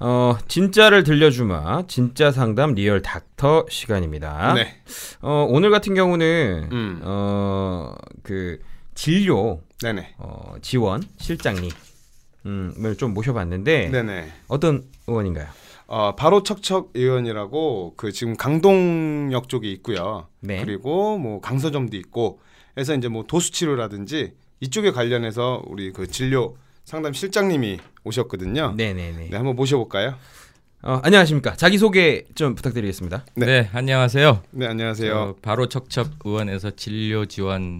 어, 진짜를 들려주마 진짜 상담 real doctor 시간입니다. 네. 어, 오늘 같은 경우는 음. 어, 그 진료 네네. 어, 지원 실장님 음을 좀 모셔봤는데 네네. 어떤 의원인가요? 어, 바로 척척 의원이라고 그 지금 강동역 쪽에 있고요. 네. 그리고 뭐 강서점도 있고 해서 이제 뭐 도수 치료라든지 이쪽에 관련해서 우리 그 진료 상담 실장님이 오셨거든요. 네네네. 네, 한번 모셔볼까요? 어, 안녕하십니까. 자기 소개 좀 부탁드리겠습니다. 네. 네, 안녕하세요. 네, 안녕하세요. 저 바로 척척 의원에서 진료 지원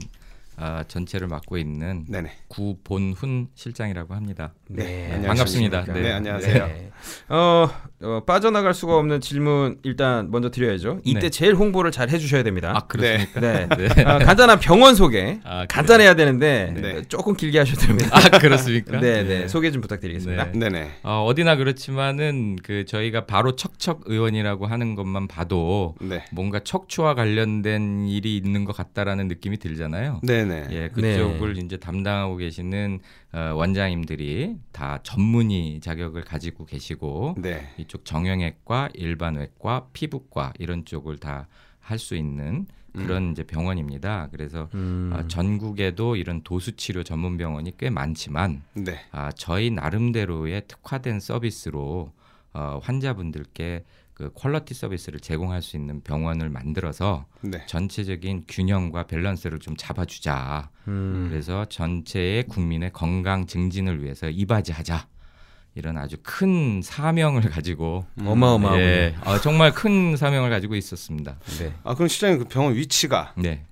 아, 전체를 맡고 있는 네네. 구본훈 실장이라고 합니다. 네, 안녕하십니까. 반갑습니다. 네, 네. 안녕하세요. 네. 어, 어, 빠져나갈 수가 없는 질문 일단 먼저 드려야죠. 이때 네. 제일 홍보를 잘 해주셔야 됩니다. 아 그렇습니까? 네. 네. 어, 간단한 병원 소개. 아, 간단해야 되는데 네. 조금 길게 하셔도 됩니다. 아 그렇습니까? 네, 네. 소개 좀 부탁드리겠습니다. 네. 네네. 어, 어디나 그렇지만은 그 저희가 바로 척척 의원이라고 하는 것만 봐도 네. 뭔가 척추와 관련된 일이 있는 것 같다라는 느낌이 들잖아요. 네네. 예, 그쪽을 이제 담당하고 계시는 어, 원장님들이 다 전문의 자격을 가지고 계시고 네. 이쪽 정형외과, 일반외과, 피부과 이런 쪽을 다 할 수 있는 그런 이제 병원입니다. 그래서 음. 아, 전국에도 이런 도수 치료 전문 병원이 꽤 많지만 네. 아, 저희 나름대로의 특화된 서비스로 어, 환자분들께 그 퀄러티 서비스를 제공할 수 있는 병원을 만들어서 네. 전체적인 균형과 밸런스를 좀 잡아주자. 음. 그래서 전체의 국민의 건강 증진을 위해서 이바지하자. 이런 아주 큰 사명을 가지고 어마어마하군요. 예, 어, 정말 큰 사명을 가지고 있었습니다. 네. 아 그럼 실장님 그 병원 위치가 네.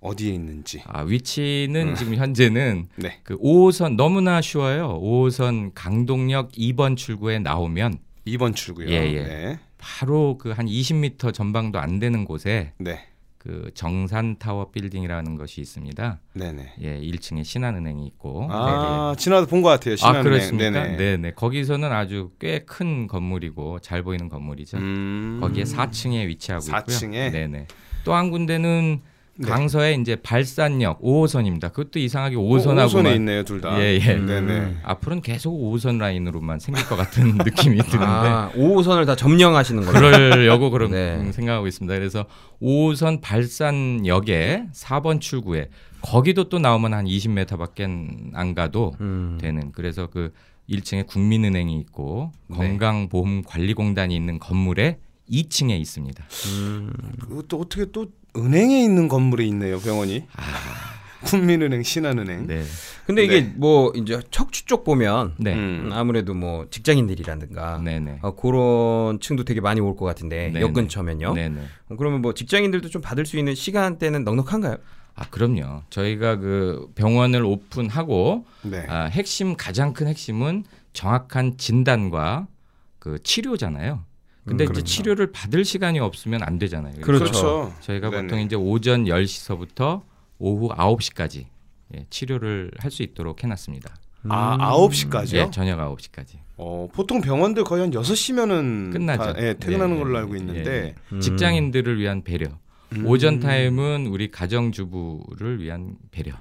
어디에 있는지. 아, 위치는 음. 지금 현재는 네. 그 5호선 너무나 쉬워요. 5호선 강동역 2번 출구에 나오면 2번 출구요. 예, 예. 네. 바로 그 한 20m 전방도 안 되는 곳에 네. 그 정산 타워 빌딩이라는 것이 있습니다. 네네. 예, 1층에 신한은행이 있고. 아 지나도 본 것 같아요. 아 신한은행. 그렇습니까? 네네. 네네. 거기서는 아주 꽤 큰 건물이고 잘 보이는 건물이죠. 음. 거기에 4층에 위치하고 4층에? 있고요. 네네. 또 한 군데는 네. 강서에 이제 발산역 5호선입니다. 그것도 이상하게 5호선하고 어, 5호선에 있네요, 둘 다. 예, 예. 네네. 앞으로는 계속 5호선 라인으로만 생길 것 같은 느낌이 드는데 아, 5호선을 다 점령하시는 거죠. 그러려고 그런 네. 생각하고 있습니다. 그래서 5호선 발산역에 4번 출구에 거기도 또 나오면 한 20m밖에 안 가도 음. 되는 그래서 그 1층에 국민은행이 있고 네. 건강보험관리공단이 있는 건물에 2층에 있습니다. 음. 그것도 어떻게 또 은행에 있는 건물에 있네요, 병원이. 국민은행, 신한은행. 아. 네. 근데 이게 네. 뭐 이제 척추 쪽 보면 네. 음. 아무래도 뭐 직장인들이라든가 네네. 어, 그런 층도 되게 많이 올 것 같은데 네네. 역 근처면요. 네네. 어, 그러면 뭐 직장인들도 좀 받을 수 있는 시간대는 넉넉한가요? 아 그럼요. 저희가 그 병원을 오픈하고 네. 아, 핵심 가장 큰 핵심은 정확한 진단과 그 치료잖아요. 근데 음, 이제. 치료를 받을 시간이 없으면 안 되잖아요. 그렇죠. 그렇죠. 저희가 네네. 보통 이제 오전 10시서부터 오후 9시까지 예, 치료를 할 수 있도록 해놨습니다. 아, 음. 9시까지요? 예, 저녁 9시까지. 어, 보통 병원들 거의 한 6시면은 끝나죠. 예, 퇴근하는 예, 걸로 예, 알고 예, 있는데. 음. 직장인들을 위한 배려. 음. 오전 타임은 우리 가정주부를 위한 배려.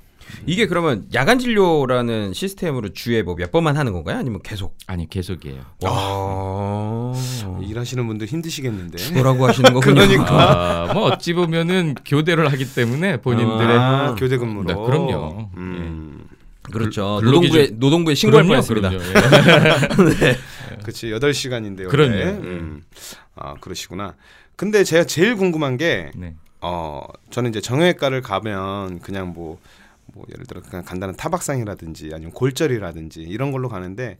이게 그러면 야간 진료라는 시스템으로 주에 뭐 몇 번만 하는 건가요? 아니면 계속? 아니 계속이에요. 와. 일하시는 분들 힘드시겠는데. 뭐라고 하시는 거군요. 그러니까. 아, 뭐 어찌 보면은 교대를 하기 때문에 본인들의 아, 교대 근무로. 네, 그럼요. 음. 그렇죠. 근로기준- 노동부에 노동부에 신고할 뻔했습니다. 예. 그렇지. 8시간인데요. 그럼요. 음. 아, 그러시구나. 근데 제가 제일 궁금한 게 네. 어, 저는 이제 정형외과를 가면 그냥 뭐, 뭐 예를 들어 그냥 간단한 타박상이라든지 아니면 골절이라든지 이런 걸로 가는데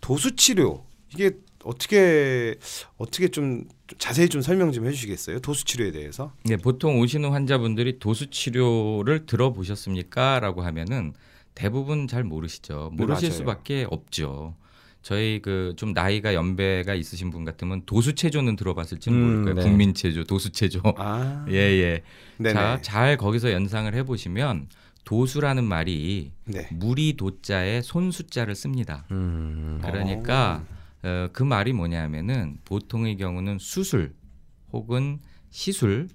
도수 치료 이게 어떻게 어떻게 좀 자세히 좀 설명 좀 해주시겠어요? 도수 치료에 대해서? 네, 보통 오시는 환자분들이 도수 치료를 들어보셨습니까?라고 하면은 대부분 잘 모르시죠. 네, 모르실 맞아요. 수밖에 없죠. 저희 그 좀 나이가 연배가 있으신 분 같으면 도수 체조는 들어봤을지는 음, 모를 거예요. 네. 국민 체조, 도수 체조. 아, 예, 예. 네네. 자, 잘 거기서 연상을 해 보시면 도수라는 말이 네. 무리 도자에 손수자를 씁니다. 음. 그러니까 어, 그 말이 뭐냐면은 보통의 경우는 수술 혹은 시술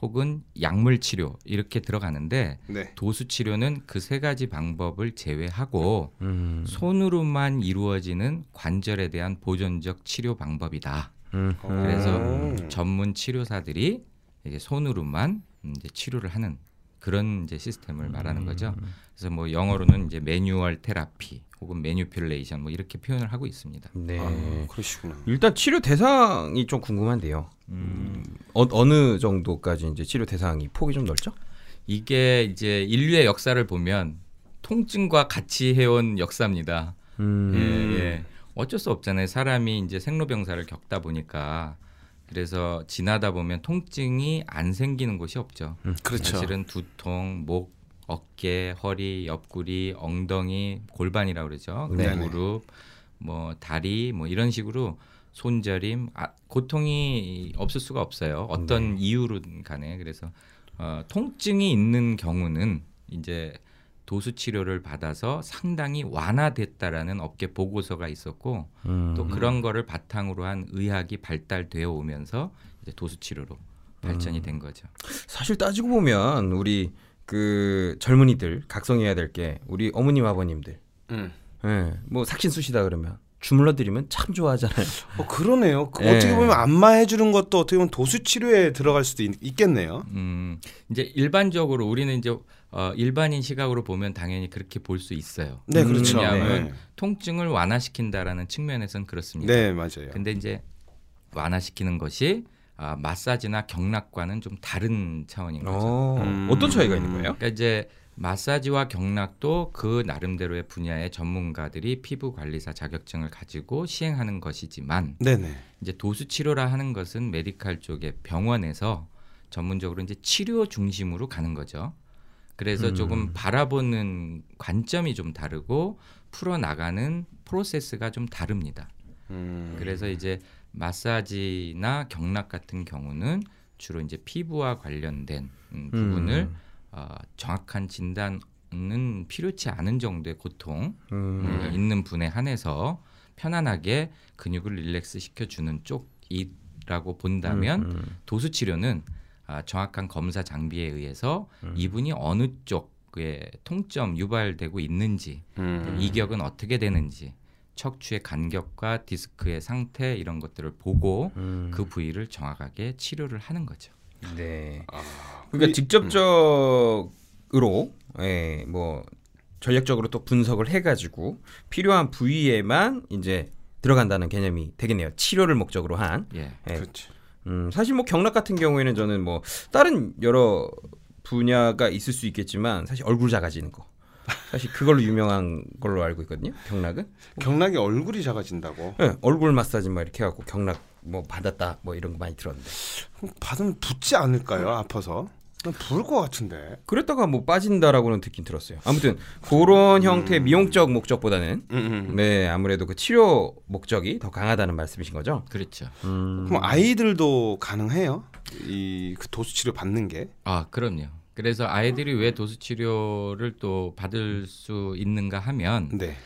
혹은 약물 치료 이렇게 들어가는데 네. 도수 치료는 그 세 가지 방법을 제외하고 음. 손으로만 이루어지는 관절에 대한 보존적 치료 방법이다. 음. 그래서 음. 전문 치료사들이 이제 손으로만 이제 치료를 하는 그런 이제 시스템을 말하는 거죠. 그래서 뭐 영어로는 이제 매뉴얼 테라피 혹은 매뉴필레이션 뭐 이렇게 표현을 하고 있습니다. 네. 아, 그러시구나. 일단 치료 대상이 좀 궁금한데요. 음, 어, 어느 정도까지 이제 치료 대상이 폭이 좀 넓죠? 이게 이제 인류의 역사를 보면 통증과 같이 해온 역사입니다. 음. 예, 예. 어쩔 수 없잖아요. 사람이 이제 생로병사를 겪다 보니까 그래서 지나다 보면 통증이 안 생기는 곳이 없죠. 그렇죠. 사실은 두통, 목, 어깨, 허리, 옆구리, 엉덩이, 골반이라고 그러죠. 네. 무릎, 뭐 다리, 뭐 이런 식으로 손저림, 아, 고통이 없을 수가 없어요. 어떤 네. 이유로든 간에 그래서 어, 통증이 있는 경우는 이제 도수 치료를 받아서 상당히 완화됐다라는 업계 보고서가 있었고 음. 또 그런 거를 바탕으로 한 의학이 발달되어 오면서 이제 도수 치료로 발전이 된 거죠. 사실 따지고 보면 우리 그 젊은이들 각성해야 될 게 우리 어머님 아버님들 음. 예, 뭐 삭신 쑤시다 그러면 주물러 드리면 참 좋아하잖아요. 어 그러네요. 그 예. 어떻게 보면 안마해 주는 것도 어떻게 보면 도수 치료에 들어갈 수도 있, 겠네요 음, 이제 일반적으로 우리는 이제 어, 일반인 시각으로 보면 당연히 그렇게 볼 수 있어요. 네, 음, 그렇죠. 왜냐하면 네. 통증을 완화시킨다라는 측면에선 그렇습니다. 네, 맞아요. 근데 이제 완화시키는 것이 아, 마사지나 경락과는 좀 다른 차원인 거죠. 어, 음. 어떤 차이가 있는 거예요? 그러니까 이제 마사지와 경락도 그 나름대로의 분야의 전문가들이 피부 관리사 자격증을 가지고 시행하는 것이지만 네네. 이제 도수 치료라 하는 것은 메디칼 쪽의 병원에서 전문적으로 이제 치료 중심으로 가는 거죠. 그래서 음. 조금 바라보는 관점이 좀 다르고 풀어 나가는 프로세스가 좀 다릅니다. 음. 그래서 이제 마사지나 경락 같은 경우는 주로 이제 피부와 관련된 음, 부분을 음. 어, 정확한 진단은 필요치 않은 정도의 고통 음. 음, 있는 분에 한해서 편안하게 근육을 릴렉스 시켜주는 쪽이라고 본다면 음, 음. 도수 치료는 아, 정확한 검사 장비에 의해서 이분이 어느 쪽에 통점 유발되고 있는지 음. 이격은 어떻게 되는지 척추의 간격과 디스크의 상태 이런 것들을 보고 음. 그 부위를 정확하게 치료를 하는 거죠. 네. 아, 그러니까 이- 직접적으로 예, 뭐 전략적으로 또 분석을 해 가지고 필요한 부위에만 이제 들어간다는 개념이 되겠네요. 치료를 목적으로 한. 예. 예. 그렇지. 음, 사실 뭐 경락 같은 경우에는 저는 뭐 다른 여러 분야가 있을 수 있겠지만 사실 얼굴 작아지는 거. 사실 그걸로 유명한 걸로 알고 있거든요. 경락은. 경락이 얼굴이 작아진다고. 예, 얼굴 마사지 막 이렇게 해갖고 경락 뭐 받았다 뭐 이런 거 많이 들었는데. 받으면 붓지 않을까요? 아파서. 부을 것 같은데. 그랬다가 뭐 빠진다라고는 듣긴 들었어요. 아무튼 그런 형태의 미용적 목적보다는 음, 음. 네 아무래도 그 치료 목적이 더 강하다는 말씀이신 거죠. 그렇죠. 음. 그럼 아이들도 가능해요? 이 그 도수 치료 받는 게? 아, 그럼요. 그래서 아이들이 왜 도수 치료를 또 받을 수 있는가 하면 네.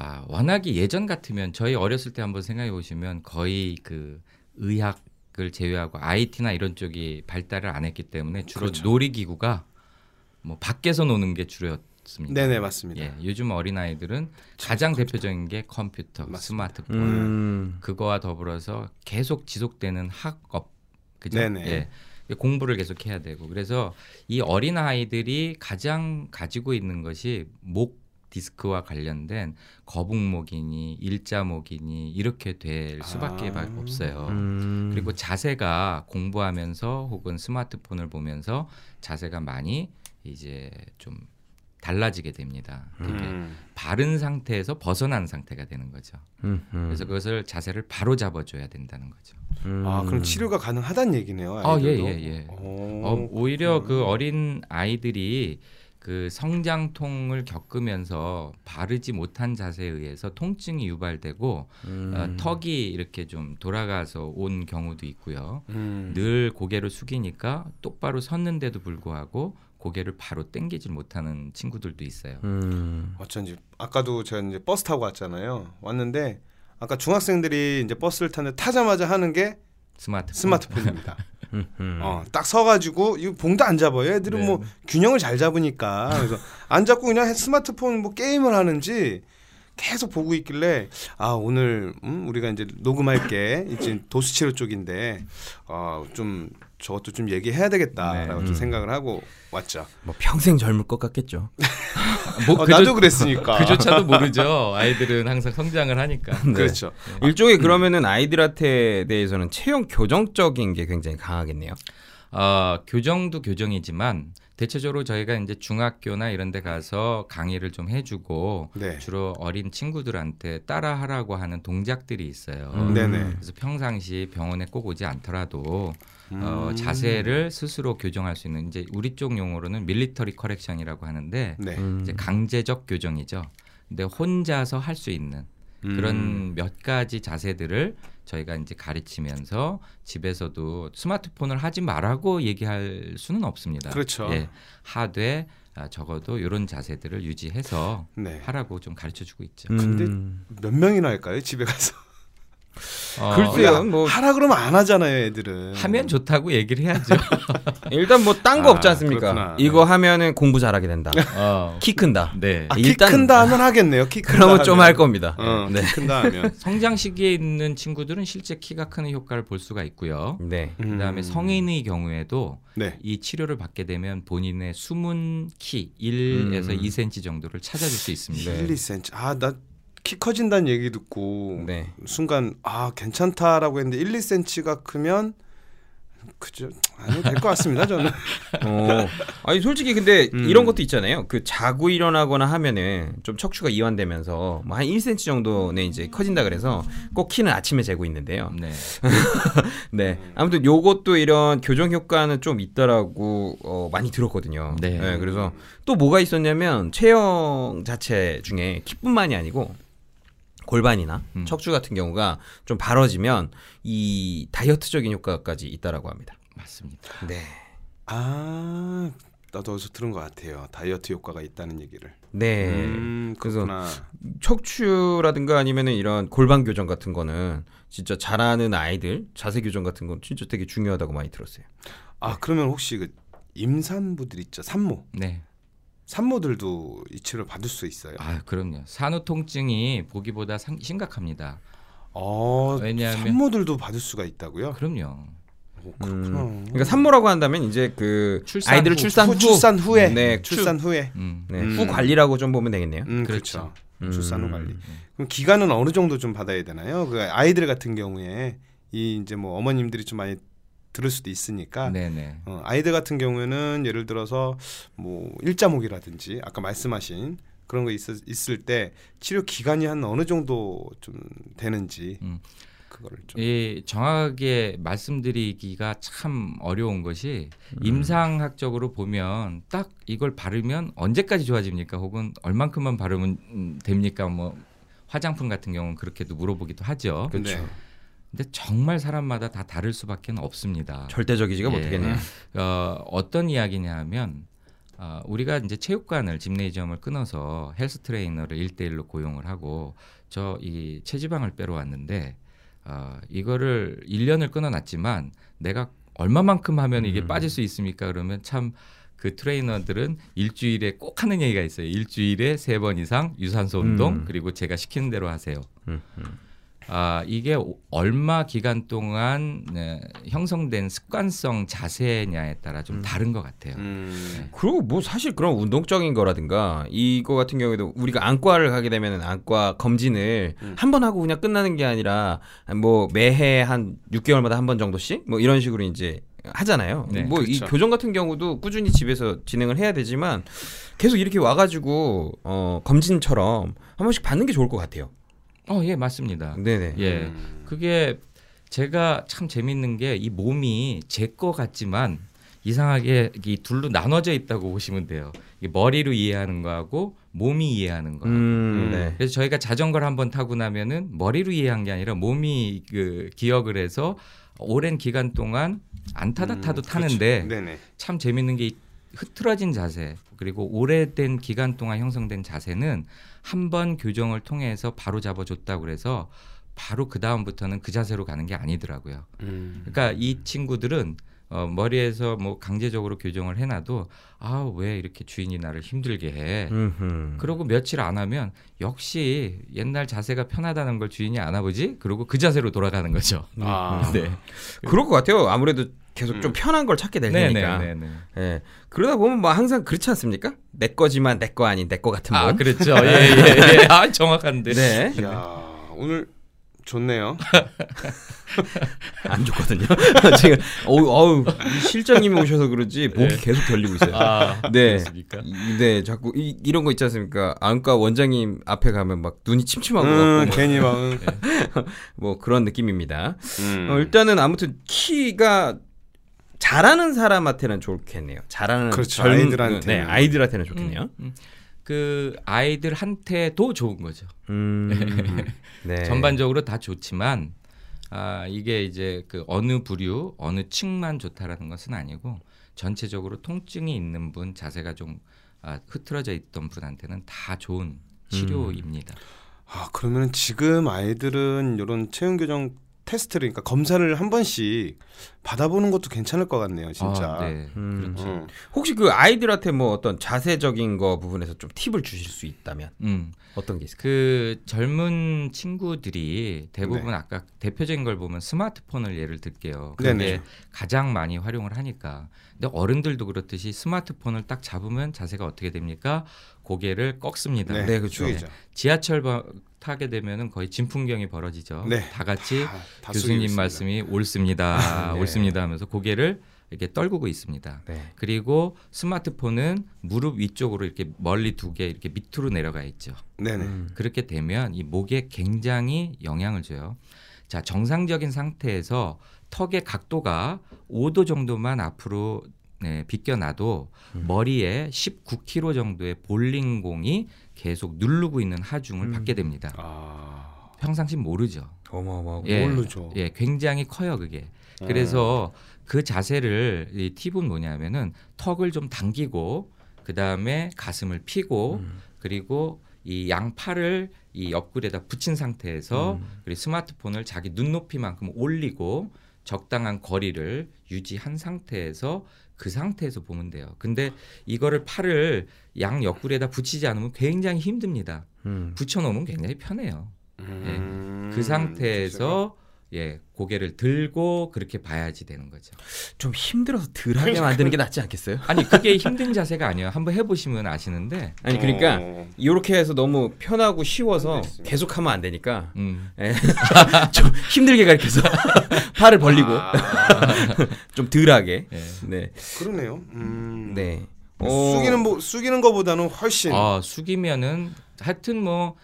아, 워낙에 예전 같으면 저희 어렸을 때 한번 생각해 보시면 거의 그 의학을 제외하고 IT나 이런 쪽이 발달을 안 했기 때문에 주로 그렇죠. 놀이기구가 뭐 밖에서 노는 게 주였습니다. 네네 맞습니다. 예, 요즘 어린 아이들은 가장 대표적인 게 컴퓨터, 맞습니다. 스마트폰 음. 그거와 더불어서 계속 지속되는 학업, 그죠? 네네. 예, 공부를 계속 해야 되고 그래서 이 어린 아이들이 가장 가지고 있는 것이 목 디스크와 관련된 거북목이니 일자목이니 이렇게 될 수밖에 아. 없어요. 음. 그리고 자세가 공부하면서 혹은 스마트폰을 보면서 자세가 많이 이제 좀 달라지게 됩니다. 되게 음. 바른 상태에서 벗어난 상태가 되는 거죠. 음, 음. 그래서 그것을 자세를 바로 잡아줘야 된다는 거죠. 음. 아 그럼 치료가 가능하다는 얘기네요. 아, 아이들도? 예, 예, 예. 오. 어, 오히려 그 어린 아이들이 그 성장통을 겪으면서 바르지 못한 자세에 의해서 통증이 유발되고 음. 어, 턱이 이렇게 좀 돌아가서 온 경우도 있고요. 음. 늘 고개를 숙이니까 똑바로 섰는데도 불구하고 고개를 바로 당기질 못하는 친구들도 있어요. 음. 어쩐지 아까도 제가 이제 버스 타고 왔잖아요. 왔는데 아까 중학생들이 이제 버스를 타는데 타자마자 하는 게 스마트폰. 스마트폰입니다. 음. 어, 딱 서가지고 이거 봉도 안 잡아요. 애들은 네. 뭐 균형을 잘 잡으니까 그래서 안 잡고 그냥 스마트폰 뭐 게임을 하는지 계속 보고 있길래 아 오늘 음, 우리가 이제 녹음할 게 이제 도수치료 쪽인데 어 좀 저것도 좀 얘기해야 되겠다라고 네. 좀 음. 생각을 하고 왔죠. 뭐 평생 젊을 것 같겠죠. 뭐 어, 그조- 나도 그랬으니까. 그조차도 모르죠. 아이들은 항상 성장을 하니까. 네. 그렇죠. 일종의 그러면은 아이들한테 대해서는 체형 교정적인 게 굉장히 강하겠네요. 어, 교정도 교정이지만 대체적으로 저희가 이제 중학교나 이런 데 가서 강의를 좀 해주고 네. 주로 어린 친구들한테 따라하라고 하는 동작들이 있어요. 음. 네네. 그래서 평상시 병원에 꼭 오지 않더라도 어, 음. 자세를 스스로 교정할 수 있는 이제 우리 쪽 용어로는 military correction이라고 하는데 네. 음. 이제 강제적 교정이죠. 근데 혼자서 할 수 있는 음. 그런 몇 가지 자세들을 저희가 이제 가르치면서 집에서도 스마트폰을 하지 말라고 얘기할 수는 없습니다. 그렇죠. 예, 하되 아, 적어도 이런 자세들을 유지해서 네. 하라고 좀 가르쳐 주고 있죠. 근데 음. 몇 명이나 할까요? 집에 가서 어, 글쎄요. 야, 뭐- 하라 그러면 안 하잖아요, 애들은. 하면 좋다고 얘기를 해야죠. 일단 뭐 딴 거 아, 없지 않습니까? 그렇구나. 이거 하면은 공부 잘하게 된다. 어, 키 큰다. 네. 아, 일단- 키 큰다 하면 하겠네요. 키 큰다 그러면 좀. 할 겁니다. 어, 네. 키 큰다 하면. 성장 시기에 있는 친구들은 실제 키가 크는 효과를 볼 수가 있고요. 네. 그다음에 음. 성인의 경우에도 네. 이 치료를 받게 되면 본인의 숨은 키 1에서 음. 2cm 정도를 찾아줄 수 있습니다. 네. 1, 2cm. 아, 나 키 커진다는 얘기 듣고 네. 순간 아, 괜찮다라고 했는데 1, 2cm가 크면 그죠. 아니 될것 같습니다, 저는. 어. 아니 솔직히 근데 음. 이런 것도 있잖아요. 그 자고 일어나거나 하면은 좀 척추가 이완되면서 뭐 한 1cm 정도는 이제 커진다 그래서 꼭 키는 아침에 재고 있는데요. 네. 네. 아무튼 요것도 이런 교정 효과는 좀 있다라고 어, 많이 들었거든요. 네. 그래서 또 뭐가 있었냐면 체형 자체 중에 키뿐만이 아니고 골반이나 음. 척추 같은 경우가 좀 바로지면 이 다이어트적인 효과까지 있다라고 합니다. 맞습니다. 네. 아, 나도 어디서 들은 것 같아요. 다이어트 효과가 있다는 얘기를. 네. 음, 그래서. 척추라든가 아니면은 이런 골반 교정 같은 거는 진짜 잘하는 아이들 자세 교정 같은 건 진짜 되게 중요하다고 많이 들었어요. 아, 그러면 혹시 그 임산부들 있죠, 산모. 네. 산모들도 이 치료를 받을 수 있어요. 아, 그럼요. 산후 통증이 보기보다 상- 심각합니다. 어, 왜냐하면- 산모들도 받을 수가 있다고요? 그럼요. 오, 그렇구나. 음. 그러니까 산모라고 한다면 이제 그 출산 아이들을 후, 출산 후, 후, 출산 후에, 네, 출산 후에. 음. 네, 음. 후 관리라고 좀 보면 되겠네요. 음, 그렇죠. 그렇죠. 출산 후 음. 관리. 그럼 기간은 어느 정도 좀 받아야 되나요? 그 아이들 같은 경우에 이 이제 뭐 어머님들이 좀 많이 들을 수도 있으니까 네, 네. 어, 아이들 같은 경우에는 예를 들어서 뭐 일자목이라든지 아까 말씀하신 그런 거 있, 있을 때 치료 기간이 한 어느 정도 좀 되는지 음. 그거를 좀이 정확하게 말씀드리기가 참 어려운 것이 임상학적으로 보면 딱 이걸 바르면 언제까지 좋아집니까? 혹은 얼만큼만 바르면 음, 됩니까? 뭐 화장품 같은 경우는 그렇게도 물어보기도 하죠. 그렇죠. 네. 근데 정말 사람마다 다 다를 수밖에 없습니다. 절대적이지가 예. 못하겠네요. 어, 어떤 이야기냐 하면 어, 우리가 이제 체육관을 짐네이지엄을 끊어서 헬스 트레이너를 일대일로 고용을 하고 저 이 체지방을 빼러 왔는데 어, 이거를 1년을 끊어놨지만 내가 얼마만큼 하면 이게 음. 빠질 수 있습니까? 그러면 참 그 트레이너들은 일주일에 꼭 하는 얘기가 있어요. 일주일에 세 번 이상 유산소 운동 음. 그리고 제가 시키는 대로 하세요. 음, 음. 아 이게 오- 얼마 기간 동안 네, 형성된 습관성 자세냐에 따라 좀 음. 다른 것 같아요. 음, 그리고 뭐 사실 그런 운동적인 거라든가 이거 같은 경우에도 우리가 안과를 가게 되면 안과 검진을 음. 한번 하고 그냥 끝나는 게 아니라 뭐 매해 한 6개월마다 한 번 정도씩 뭐 이런 식으로 이제 하잖아요. 네, 뭐이 그렇죠. 교정 같은 경우도 꾸준히 집에서 진행을 해야 되지만 계속 이렇게 와가지고 어 검진처럼 한 번씩 받는 게 좋을 것 같아요. 어, 예, 맞습니다. 네네. 예, 음. 그게 제가 참 재밌는 게 이 몸이 제 거 같지만 이상하게 이 둘로 나눠져 있다고 보시면 돼요. 이 머리로 이해하는 거하고 몸이 이해하는 거. 음, 음. 네. 그래서 저희가 자전거를 한번 타고 나면은 머리로 이해한 게 아니라 몸이 그 기억을 해서 오랜 기간 동안 안 타다 음, 타도 그렇죠. 타는데 네네. 참 재밌는 게이 흐트러진 자세 그리고 오래된 기간 동안 형성된 자세는 한 번 교정을 통해서 바로 잡아줬다고 그래서 바로 그 다음부터는 그 자세로 가는 게 아니더라고요. 음. 그러니까 이 친구들은 어, 머리에서 뭐 강제적으로 교정을 해놔도 아 왜 이렇게 주인이 나를 힘들게 해. 음흠. 그러고 며칠 안 하면 역시 옛날 자세가 편하다는 걸 주인이 아나 보지? 그러고 그 자세로 돌아가는 거죠. 아, 네. 그럴 것 같아요. 아무래도 계속 음. 좀 편한 걸 찾게 될 네, 테니까. 네, 네, 네. 예. 그러다 보면 뭐 항상 그렇지 않습니까? 내 거지만 내 거 아닌 내 거 같은 아, 몸. 그렇죠. 예, 예, 예. 아, 정확한데. 네. 야 오늘 좋네요. 안 좋거든요. 지금 어우, 어우 이 실장님이 오셔서 그런지 목이 네. 계속 결리고 있어요. 아, 네. 그렇습니까? 이- 네, 자꾸 이, 이런 거 있지 않습니까? 안과 원장님 앞에 가면 막 눈이 침침한 것 음, 같고 괜히 막 음. 뭐 그런 느낌입니다. 음. 어, 일단은 아무튼 키가 잘하는 사람한테는 좋겠네요. 잘하는 그렇죠. 젊은- 아이들한테는. 네, 아이들한테는 좋겠네요. 음, 음. 그 아이들한테도 좋은 거죠. 음, 네. 전반적으로 다 좋지만 아, 이게 이제 그 어느 부류, 어느 층만 좋다라는 것은 아니고 전체적으로 통증이 있는 분, 자세가 좀 아, 흐트러져 있던 분한테는 다 좋은 치료입니다. 아 그러면 지금 아이들은 이런 체형 교정 테스트를 그러니까 검사를 한 번씩 받아보는 것도 괜찮을 것 같네요, 진짜. 아, 네. 음. 음. 혹시 그 아이들한테 뭐 어떤 자세적인 거 부분에서 좀 팁을 주실 수 있다면 음. 어떤 게 있을까요? 그 젊은 친구들이 대부분 네. 아까 대표적인 걸 보면 스마트폰을 예를 들게요. 그게 네네. 가장 많이 활용을 하니까. 근데 어른들도 그렇듯이 스마트폰을 딱 잡으면 자세가 어떻게 됩니까? 고개를 꺾습니다. 네, 네, 그렇죠. 숙이죠. 지하철 바- 타게 되면은 거의 진풍경이 벌어지죠. 네. 다 같이 다- 다 교수님. 말씀이 옳습니다. 네. 옳습니다 하면서 고개를 이렇게 떨구고 있습니다. 네. 그리고 스마트폰은 무릎 위쪽으로 이렇게 멀리 두 개 이렇게 밑으로 내려가 있죠. 네네. 음. 그렇게 되면 이 목에 굉장히 영향을 줘요. 자, 정상적인 상태에서 턱의 각도가 5도 정도만 앞으로 네, 비껴놔도 음. 머리에 19kg 정도의 볼링공이 계속 누르고 있는 하중을 음. 받게 됩니다. 아 평상시 모르죠. 어마어마하고 예. 모르죠. 예, 굉장히 커요 그게. 음. 그래서 그 자세를 이 팁은 뭐냐면은 턱을 좀 당기고 그 다음에 가슴을 펴고 음. 그리고 이 양팔을 이 옆구리에다 붙인 상태에서 음. 그리고 스마트폰을 자기 눈높이만큼 올리고 적당한 거리를 유지한 상태에서 그 상태에서 보면 돼요. 근데 이거를 팔을 양 옆구리에다 붙이지 않으면 굉장히 힘듭니다. 음. 붙여놓으면 굉장히 편해요. 음, 그 상태에서 예 고개를 들고 그렇게 봐야지 되는 거죠. 좀 힘들어서 덜하게 만드는 게 낫지 않겠어요? 아니 그게 힘든 자세가 아니에요. 한번 해보시면 아시는데. 아니 그러니까 어. 이렇게 해서 너무 편하고 쉬워서 알겠습니다. 계속 하면 안 되니까 음. 예. 좀 힘들게 가르쳐서 팔을 벌리고 아, 좀 덜하게 예. 네 그러네요. 음. 네. 숙이는 뭐 숙이는 거보다는 훨씬 아 숙이면은 하여튼 뭐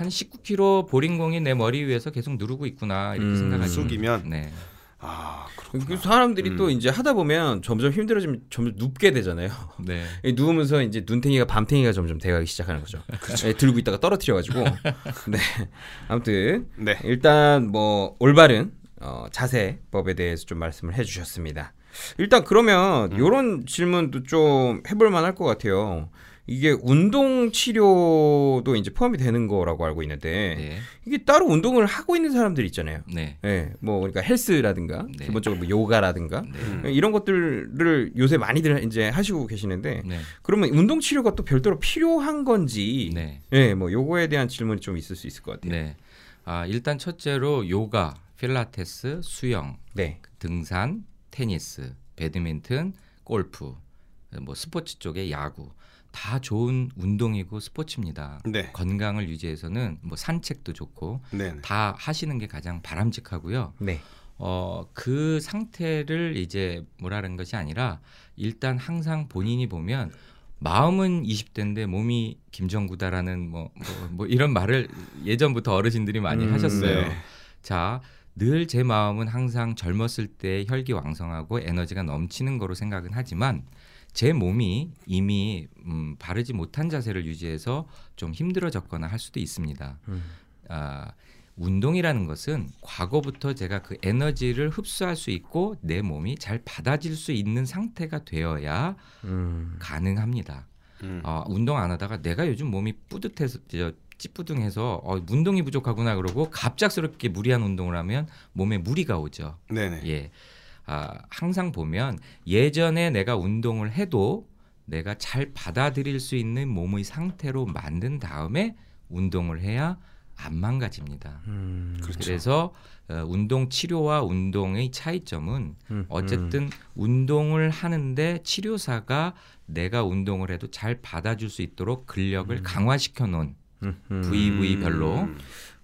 한 19kg 보링공이 내 머리 위에서 계속 누르고 있구나 이렇게 음, 생각하시면 숙이면? 네. 아그 그렇구나. 사람들이 음. 또 이제 하다 보면 점점 힘들어지면 점점 눕게 되잖아요. 네. 이 누우면서 이제 눈탱이가 밤탱이가 점점 돼가기 시작하는 거죠. 예, 들고 있다가 떨어뜨려가지고. 네. 아무튼 네. 일단 뭐 올바른 어, 자세법에 대해서 좀 말씀을 해주셨습니다. 일단 그러면 이런 질문도 좀 해볼 만할 것 같아요. 이게 운동 치료도 이제 포함이 되는 거라고 알고 있는데 네. 이게 따로 운동을 하고 있는 사람들 있잖아요. 네. 예, 뭐 그러니까 헬스라든가 네. 기본적으로 뭐 요가라든가 네. 음. 예, 이런 것들을 요새 많이들 이제 하시고 계시는데 네. 그러면 운동 치료가 또 별도로 필요한 건지 네. 예, 뭐 요거에 대한 질문이 좀 있을 수 있을 것 같아요. 네. 아, 일단 첫째로 요가, 필라테스, 수영, 네. 등산, 테니스, 배드민턴, 골프, 뭐 스포츠 쪽에 야구 다 좋은 운동이고 스포츠입니다. 네. 건강을 유지해서는 뭐 산책도 좋고 네. 네. 다 하시는 게 가장 바람직하고요. 네. 어, 그 상태를 이제 뭐라는 것이 아니라 일단 항상 본인이 보면 마음은 20대인데 몸이 김정구다라는 뭐, 뭐, 뭐 이런 말을 예전부터 어르신들이 많이 음, 하셨어요. 네. 자, 늘 제 마음은 항상 젊었을 때 혈기왕성하고 에너지가 넘치는 거로 생각은 하지만 제 몸이 이미 음, 바르지 못한 자세를 유지해서 좀 힘들어졌거나 할 수도 있습니다. 음. 아, 운동이라는 것은 과거부터 제가 그 에너지를 흡수할 수 있고 내 몸이 잘 받아질 수 있는 상태가 되어야 음. 가능합니다. 음. 아, 운동 안 하다가 내가 요즘 몸이 뿌듯해서 저, 찌뿌둥해서 어, 운동이 부족하구나 그러고 갑작스럽게 무리한 운동을 하면 몸에 무리가 오죠. 네네. 예. 아, 항상 보면 예전에 내가 운동을 해도 내가 잘 받아들일 수 있는 몸의 상태로 만든 다음에 운동을 해야 안 망가집니다. 음, 그렇죠. 그래서 어, 운동 치료와 운동의 차이점은 음, 어쨌든 운동을 하는데 치료사가 내가 운동을 해도 잘 받아줄 수 있도록 근력을 강화시켜 놓은 음, 음. 부위 부위별로 음.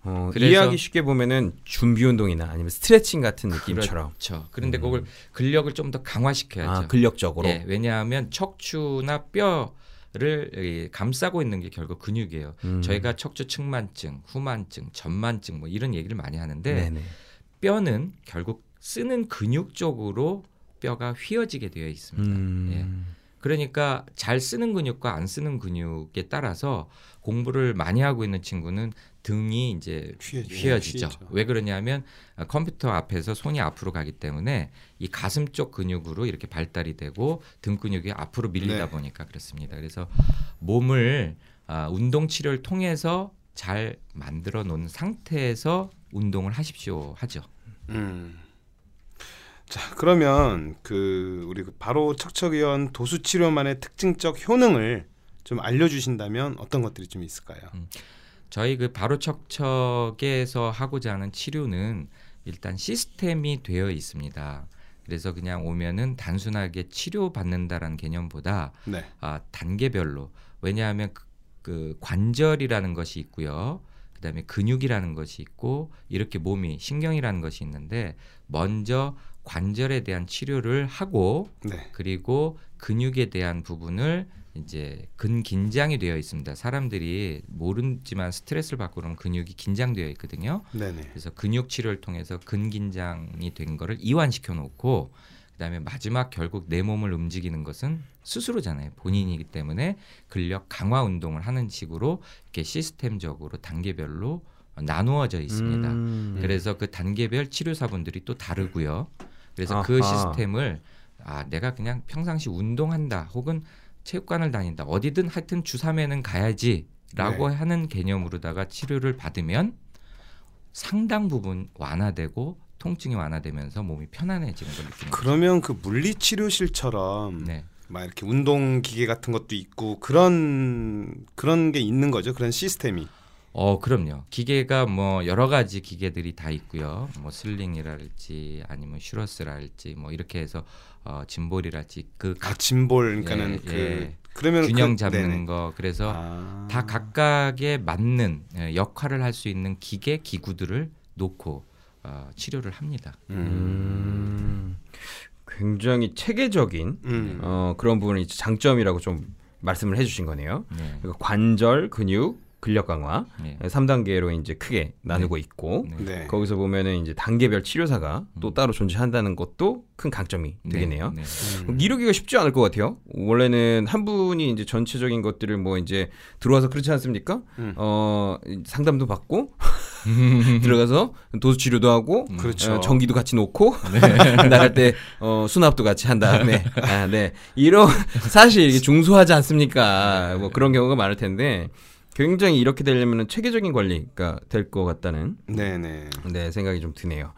어, 이해하기 쉽게 보면은 준비 운동이나 아니면 스트레칭 같은 느낌처럼 그렇죠. 그런데 그걸 근력을 좀 더 강화시켜야죠. 아, 근력적으로 예, 왜냐하면 척추나 뼈를 이, 감싸고 있는 게 결국 근육이에요. 음. 저희가 척추 측만증, 후만증, 전만증 뭐 이런 얘기를 많이 하는데 네네. 뼈는 결국 쓰는 근육 쪽으로 뼈가 휘어지게 되어 있습니다. 음. 예. 그러니까 잘 쓰는 근육과 안 쓰는 근육에 따라서 공부를 많이 하고 있는 친구는 등이 이제 휘어지- 휘어지죠. 왜 그러냐면 아, 컴퓨터 앞에서 손이 앞으로 가기 때문에 이 가슴 쪽 근육으로 이렇게 발달이 되고 등 근육이 앞으로 밀리다 네. 보니까 그렇습니다. 그래서 몸을 아, 운동 치료를 통해서 잘 만들어 놓은 상태에서 운동을 하십시오 하죠. 음. 자 그러면 그 우리 그 바로 척척이원 도수 치료만의 특징적 효능을 좀 알려주신다면 어떤 것들이 좀 있을까요? 저희 그 바로 척척에서 하고자 하는 치료는 일단 시스템이 되어 있습니다. 그래서 그냥 오면은 단순하게 치료 받는다라는 개념보다 네. 아, 단계별로 왜냐하면 그, 그 관절이라는 것이 있고요. 그다음에 근육이라는 것이 있고 이렇게 몸이 신경이라는 것이 있는데 먼저 관절에 대한 치료를 하고 네. 그리고 근육에 대한 부분을 이제 근긴장이 되어 있습니다. 사람들이 모르지만 스트레스를 받고 그러면 근육이 긴장되어 있거든요. 네네. 그래서 근육 치료를 통해서 근긴장이 된 거를 이완시켜 놓고 그다음에 마지막 결국 내 몸을 움직이는 것은 스스로잖아요. 본인이기 때문에 근력 강화 운동을 하는 식으로 이렇게 시스템적으로 단계별로 나누어져 있습니다. 음. 그래서 그 단계별 치료사분들이 또 다르고요. 그래서 그 아하. 시스템을 아 내가 그냥 평상시 운동한다 혹은 체육관을 다닌다 어디든 하여튼 주 3회는 가야지라고 네. 하는 개념으로다가 치료를 받으면 상당 부분 완화되고 통증이 완화되면서 몸이 편안해지는 걸 느낍니다. 그러면 그 물리 치료실처럼 네. 막 이렇게 운동 기계 같은 것도 있고 그런 그런 게 있는 거죠. 그런 시스템이. 어, 그럼요. 기계가 뭐 여러 가지 기계들이 다 있고요. 뭐 슬링이랄지 아니면 슈러스랄지 뭐 이렇게 해서 어, 짐볼이랄지 그아각 짐볼 그러니까는 예, 그 예. 그러면 균형 그, 잡는 네네. 거 그래서 아. 다 각각에 맞는 예, 역할을 할 수 있는 기계 기구들을 놓고 어, 치료를 합니다. 음. 음. 굉장히 체계적인 음. 어, 그런 부분이 장점이라고 좀 말씀을 해주신 거네요. 네. 그러니까 관절, 근육, 근력 강화 네. 3단계로 이제 크게 나누고 있고 네. 네. 거기서 보면은 이제 단계별 치료사가 또 따로 존재한다는 것도 큰 강점이 되겠네요. 네. 음. 이루기가 쉽지 않을 것 같아요. 원래는 한 분이 이제 전체적인 것들을 뭐 이제 들어와서 그렇지 않습니까? 음. 어 상담도 받고 들어가서 도수 치료도 하고 그렇죠. 어, 전기도 같이 놓고 나갈 때 어, 수납도 같이 한 다음에 아, 네 이런 사실 이게 중소하지 않습니까? 뭐 그런 경우가 많을 텐데 굉장히 이렇게 되려면 체계적인 관리가 될 것 같다는 네네. 네 생각이 좀 드네요.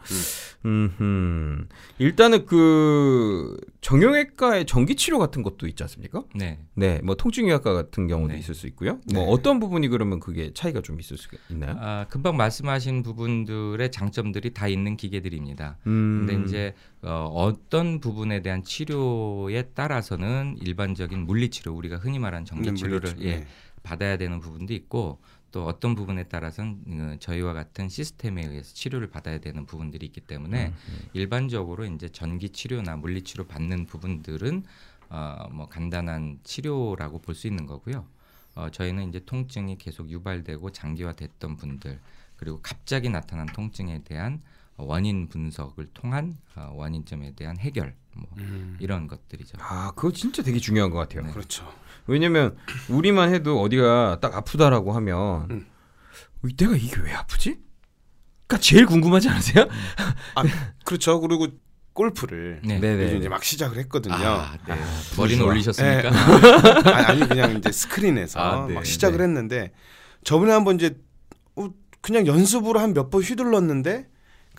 음, 일단은 그 정형외과의 전기 치료 같은 것도 있지 않습니까? 네. 네, 뭐 통증의학과 같은 경우도 네. 있을 수 있고요. 뭐 네. 어떤 부분이 그러면 그게 차이가 좀 있을 수 있나요? 아, 금방 말씀하신 부분들의 장점들이 다 있는 기계들입니다. 음, 근데 이제 어, 어떤 부분에 대한 치료에 따라서는 일반적인 물리치료 우리가 흔히 말하는 전기 치료를 물리치- 예, 네. 받아야 되는 부분도 있고 또 어떤 부분에 따라서는 어, 저희와 같은 시스템에 의해서 치료를 받아야 되는 부분들이 있기 때문에 음, 일반적으로 이제 전기 치료나 물리 치료 받는 부분들은 어, 뭐 간단한 치료라고 볼 수 있는 거고요. 어, 저희는 이제 통증이 계속 유발되고 장기화됐던 분들 그리고 갑자기 나타난 통증에 대한 어, 원인 분석을 통한 어, 원인점에 대한 해결 뭐 음. 이런 것들이죠. 아, 그거 진짜 되게 중요한 것 같아요. 네. 그렇죠. 왜냐면 우리만 해도 어디가 딱 아프다라고 하면 음. 어, 내가 이게 왜 아프지? 그러니까 제일 궁금하지 않으세요? 아 그렇죠. 그리고 골프를 네. 이제 막 시작을 했거든요. 아, 네. 아, 머리는. 올리셨습니까? 아니, 아니 그냥 이제 스크린에서 아, 네, 막 시작을 네. 했는데 저번에 한번 이제 어, 그냥 연습으로 한 몇 번 휘둘렀는데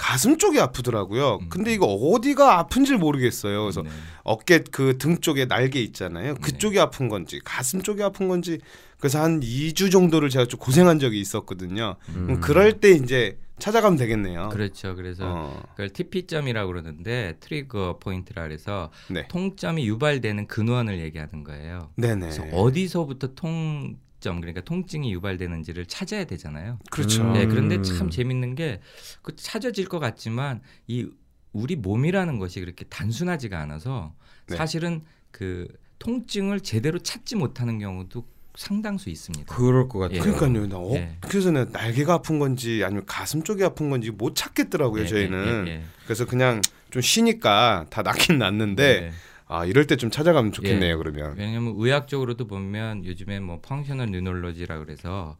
가슴 쪽이 아프더라고요. 음. 근데 이거 어디가 아픈지 모르겠어요. 그래서 네. 어깨 그 등 쪽에 날개 있잖아요. 그쪽이 아픈 건지 가슴 쪽이 아픈 건지 그래서 한 2주 정도를 제가 좀 고생한 적이 있었거든요. 그럼 그럴 때 이제 찾아가면 되겠네요. 그렇죠. 그래서 어. 그걸 TP점이라고 그러는데 trigger point라 그래서 네. 통점이 유발되는 근원을 얘기하는 거예요. 네네. 그래서 어디서부터 통점 그러니까 통증이 유발되는지를 찾아야 되잖아요. 그렇죠. 음. 네, 그런데 참 재밌는 게 그 찾아질 것 같지만 이 우리 몸이라는 것이 그렇게 단순하지가 않아서 네. 사실은 그 통증을 제대로 찾지 못하는 경우도 상당수 있습니다. 그럴 것 같아요. 예. 그러니까요. 나 어, 예. 그래서 내가 날개가 아픈 건지 아니면 가슴 쪽이 아픈 건지 못 찾겠더라고요. 예, 저희는. 예, 예, 예. 그래서 그냥 좀 쉬니까 다 낫긴 낫는데 네. 아 이럴 때 좀 찾아가면 좋겠네요. 예. 그러면. 왜냐하면 의학적으로도 보면 요즘에 뭐 펑셔널 뉴놀로지라 그래서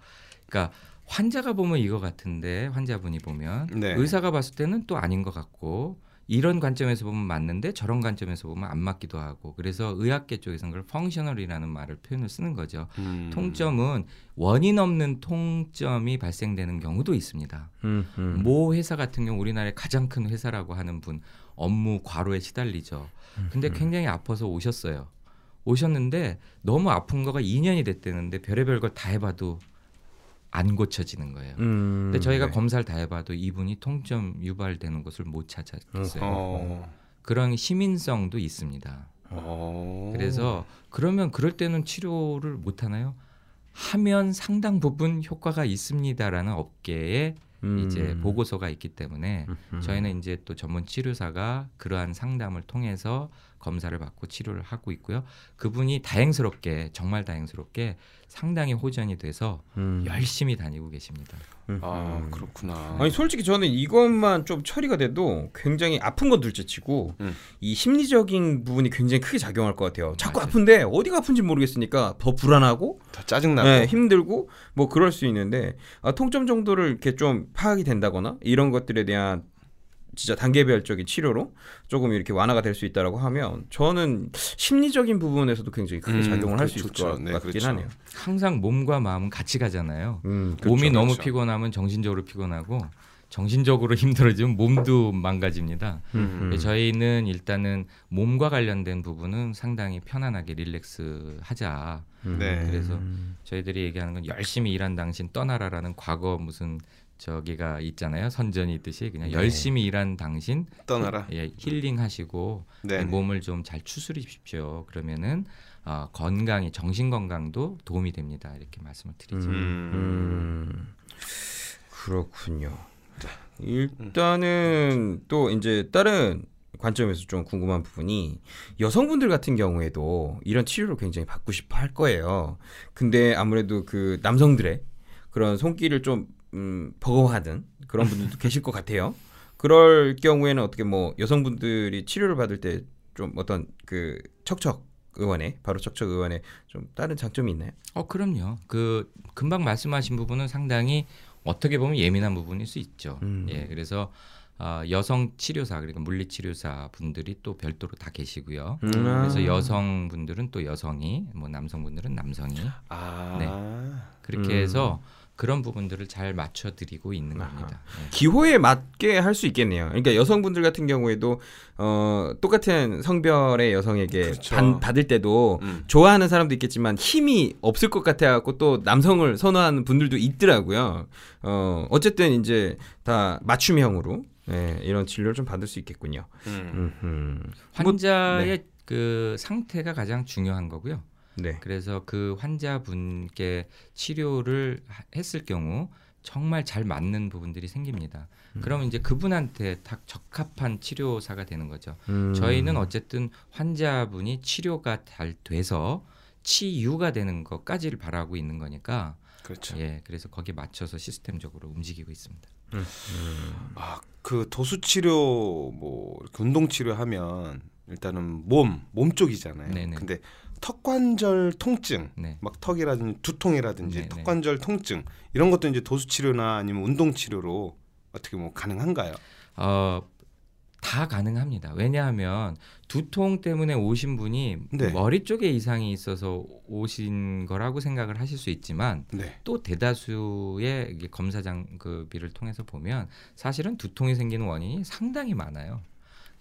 그러니까 환자가 보면 이거 같은데 환자분이 보면 네. 의사가 봤을 때는 또 아닌 것 같고 이런 관점에서 보면 맞는데 저런 관점에서 보면 안 맞기도 하고 그래서 의학계 쪽에서는 그걸 펑셔널이라는 말을 표현을 쓰는 거죠. 음. 통점은 원인 없는 통점이 발생되는 경우도 있습니다. 음, 음. 모 회사 같은 경우 우리나라의 가장 큰 회사라고 하는 분 업무 과로에 시달리죠. 근데 굉장히 아파서 오셨어요. 오셨는데 너무 아픈 거가 2년이 됐대는데 별의별 걸 다 해봐도 안 고쳐지는 거예요. 음, 근데 저희가 네. 검사를 다 해봐도 이분이 통점 유발되는 것을 못 찾았어요. 어. 그런 시민성도 있습니다. 어. 그래서 그러면 그럴 때는 치료를 못 하나요? 하면 상당 부분 효과가 있습니다라는 업계에 음. 이제 보고서가 있기 때문에 음. 저희는 이제 또 전문 치료사가 그러한 상담을 통해서 검사를 받고 치료를 하고 있고요. 그분이 다행스럽게 정말 다행스럽게 상당히 호전이 돼서 음. 열심히 다니고 계십니다. 아 음. 그렇구나. 아니 솔직히 저는 이것만 좀 처리가 돼도 굉장히 아픈 건 둘째치고 음. 이 심리적인 부분이 굉장히 크게 작용할 것 같아요. 자꾸 맞아요. 아픈데 어디가 아픈지 모르겠으니까 더 불안하고 더 짜증나고. 네, 힘들고 뭐 그럴 수 있는데 아, 통점 정도를 이렇게 좀 파악이 된다거나 이런 것들에 대한 진짜 단계별적인 치료로 조금 이렇게 완화가 될 수 있다라고 하면 저는 심리적인 부분에서도 굉장히 크게 음, 작용을 할그수 있을 좋죠. 것 네, 같긴 그렇죠. 하네요. 항상 몸과 마음은 같이 가잖아요. 음, 몸이 그렇죠, 너무 그렇죠. 피곤하면 정신적으로 피곤하고 정신적으로 힘들어지면 몸도 망가집니다. 음. 저희는 일단은 몸과 관련된 부분은 상당히 편안하게 릴렉스 하자. 네. 그래서 음. 저희들이 얘기하는 건 열심히 일한 당신 떠나라라는 과거 무슨 저기가 있잖아요. 선전이 있듯이 그냥 네. 열심히 일한 당신 떠나라. 예, 힐링하시고 네. 몸을 좀 잘 추스리십시오. 그러면은 어, 건강이 정신 건강도 도움이 됩니다. 이렇게 말씀을 드리죠. 음. 그렇군요. 일단은 또 이제 다른 관점에서 좀 궁금한 부분이 여성분들 같은 경우에도 이런 치료를 굉장히 받고 싶어 할 거예요. 근데 아무래도 그 남성들의 그런 손길을 좀 음, 버거워하는 그런 분들도 계실 것 같아요. 그럴 경우에는 어떻게 뭐 여성분들이 치료를 받을 때 좀 어떤 그 척척 의원에 바로 척척 의원에 좀 다른 장점이 있나요? 어, 그럼요. 그 금방 말씀하신 부분은 상당히 어떻게 보면 예민한 부분일 수 있죠. 음. 예, 그래서 어, 여성 치료사 그러니까 물리 치료사 분들이 또 별도로 다 계시고요. 음. 그래서 여성 분들은 또 여성이, 뭐 남성 분들은 남성이 아. 네. 그렇게 음. 해서 그런 부분들을 잘 맞춰드리고 있는 아하. 겁니다. 예. 기호에 맞게 할 수 있겠네요. 그러니까 여성분들 같은 경우에도 어, 똑같은 성별의 여성에게 그렇죠. 반- 받을 때도 음. 좋아하는 사람도 있겠지만 힘이 없을 것 같아갖고 또 남성을 선호하는 분들도 있더라고요. 어, 어쨌든 이제 다 맞춤형으로 예, 이런 진료를 좀 받을 수 있겠군요. 음. 음흠. 환자의 그 상태가 가장 중요한 거고요. 네. 그래서 그 환자분께 치료를 하- 했을 경우 정말 잘 맞는 부분들이 생깁니다. 음. 그러면 이제 그분한테 딱 적합한 치료사가 되는 거죠. 음. 저희는 어쨌든 환자분이 치료가 잘 돼서 치유가 되는 것까지를 바라고 있는 거니까 그렇죠. 예, 그래서 거기에 맞춰서 시스템적으로 움직이고 있습니다. 아, 그 도수 치료 뭐 운동 치료 하면 일단은 몸, 몸 쪽이잖아요. 네네. 근데 턱관절 통증, 네. 막 턱이라든지 두통이라든지 네네. 턱관절 통증 이런 것도 이제 도수 치료나 아니면 운동 치료로 어떻게 뭐 가능한가요? 어, 다 가능합니다. 왜냐하면 두통 때문에 오신 분이 네. 머리 쪽에 이상이 있어서 오신 거라고 생각을 하실 수 있지만 네. 또 대다수의 이게 검사 장급비를 통해서 보면 사실은 두통이 생기는 원인이 상당히 많아요.